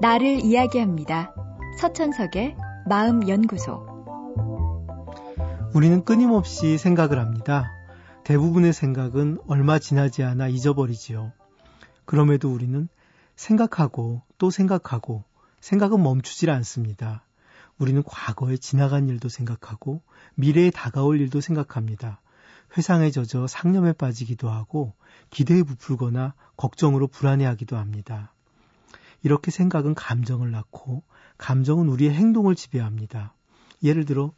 나를 이야기합니다. 서천석의 마음연구소. 우리는 끊임없이 생각을 합니다. 대부분의 생각은 얼마 지나지 않아 잊어버리지요. 그럼에도 우리는 생각하고 또 생각하고 생각은 멈추질 않습니다. 우리는 과거에 지나간 일도 생각하고 미래에 다가올 일도 생각합니다. 회상에 젖어 상념에 빠지기도 하고 기대에 부풀거나 걱정으로 불안해하기도 합니다. 이렇게 생각은 감정을 낳고 감정은 우리의 행동을 지배합니다. 예를 들어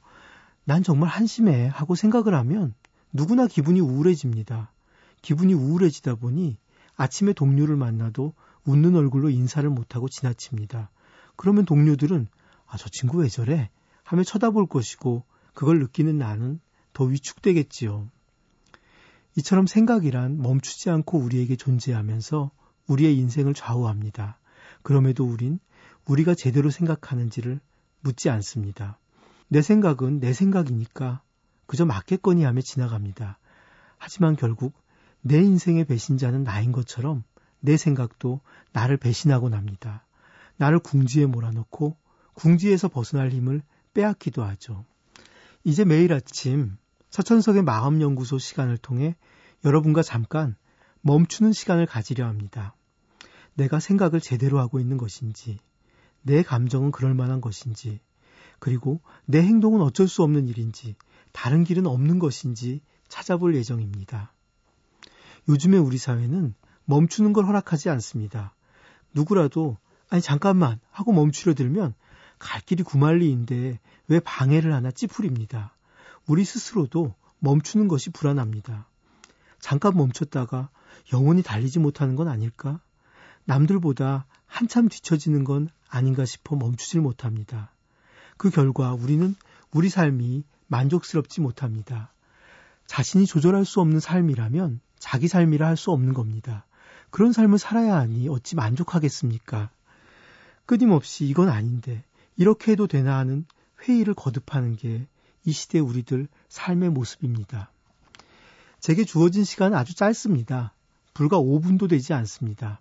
난 정말 한심해 하고 생각을 하면 누구나 기분이 우울해집니다. 기분이 우울해지다 보니 아침에 동료를 만나도 웃는 얼굴로 인사를 못하고 지나칩니다. 그러면 동료들은 아, 저 친구 왜 저래? 하며 쳐다볼 것이고 그걸 느끼는 나는 더 위축되겠지요. 이처럼 생각이란 멈추지 않고 우리에게 존재하면서 우리의 인생을 좌우합니다. 그럼에도 우린 우리가 제대로 생각하는지를 묻지 않습니다. 내 생각은 내 생각이니까 그저 맞겠거니 하며 지나갑니다. 하지만 결국 내 인생의 배신자는 나인 것처럼 내 생각도 나를 배신하고 납니다. 나를 궁지에 몰아넣고 궁지에서 벗어날 힘을 빼앗기도 하죠. 이제 매일 아침 서천석의 마음연구소 시간을 통해 여러분과 잠깐 멈추는 시간을 가지려 합니다. 내가 생각을 제대로 하고 있는 것인지, 내 감정은 그럴 만한 것인지, 그리고 내 행동은 어쩔 수 없는 일인지, 다른 길은 없는 것인지 찾아볼 예정입니다. 요즘에 우리 사회는 멈추는 걸 허락하지 않습니다. 누구라도, 아니, 잠깐만 하고 멈추려 들면 갈 길이 구만리인데 왜 방해를 하나 찌푸립니다. 우리 스스로도 멈추는 것이 불안합니다. 잠깐 멈췄다가 영원히 달리지 못하는 건 아닐까? 남들보다 한참 뒤처지는 건 아닌가 싶어 멈추질 못합니다. 그 결과 우리는 우리 삶이 만족스럽지 못합니다. 자신이 조절할 수 없는 삶이라면 자기 삶이라 할 수 없는 겁니다. 그런 삶을 살아야 하니 어찌 만족하겠습니까? 끊임없이 이건 아닌데 이렇게 해도 되나 하는 회의를 거듭하는 게 이 시대 우리들 삶의 모습입니다. 제게 주어진 시간은 아주 짧습니다. 불과 5분도 되지 않습니다.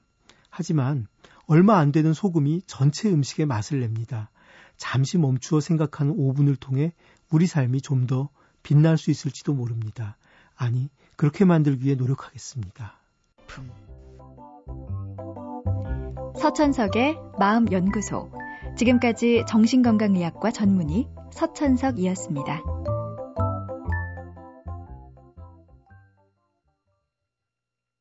하지만 얼마 안 되는 소금이 전체 음식의 맛을 냅니다. 잠시 멈추어 생각하는 5분을 통해 우리 삶이 좀 더 빛날 수 있을지도 모릅니다. 아니, 그렇게 만들기 위해 노력하겠습니다. 서천석의 마음연구소. 지금까지 정신건강의학과 전문의 서천석이었습니다.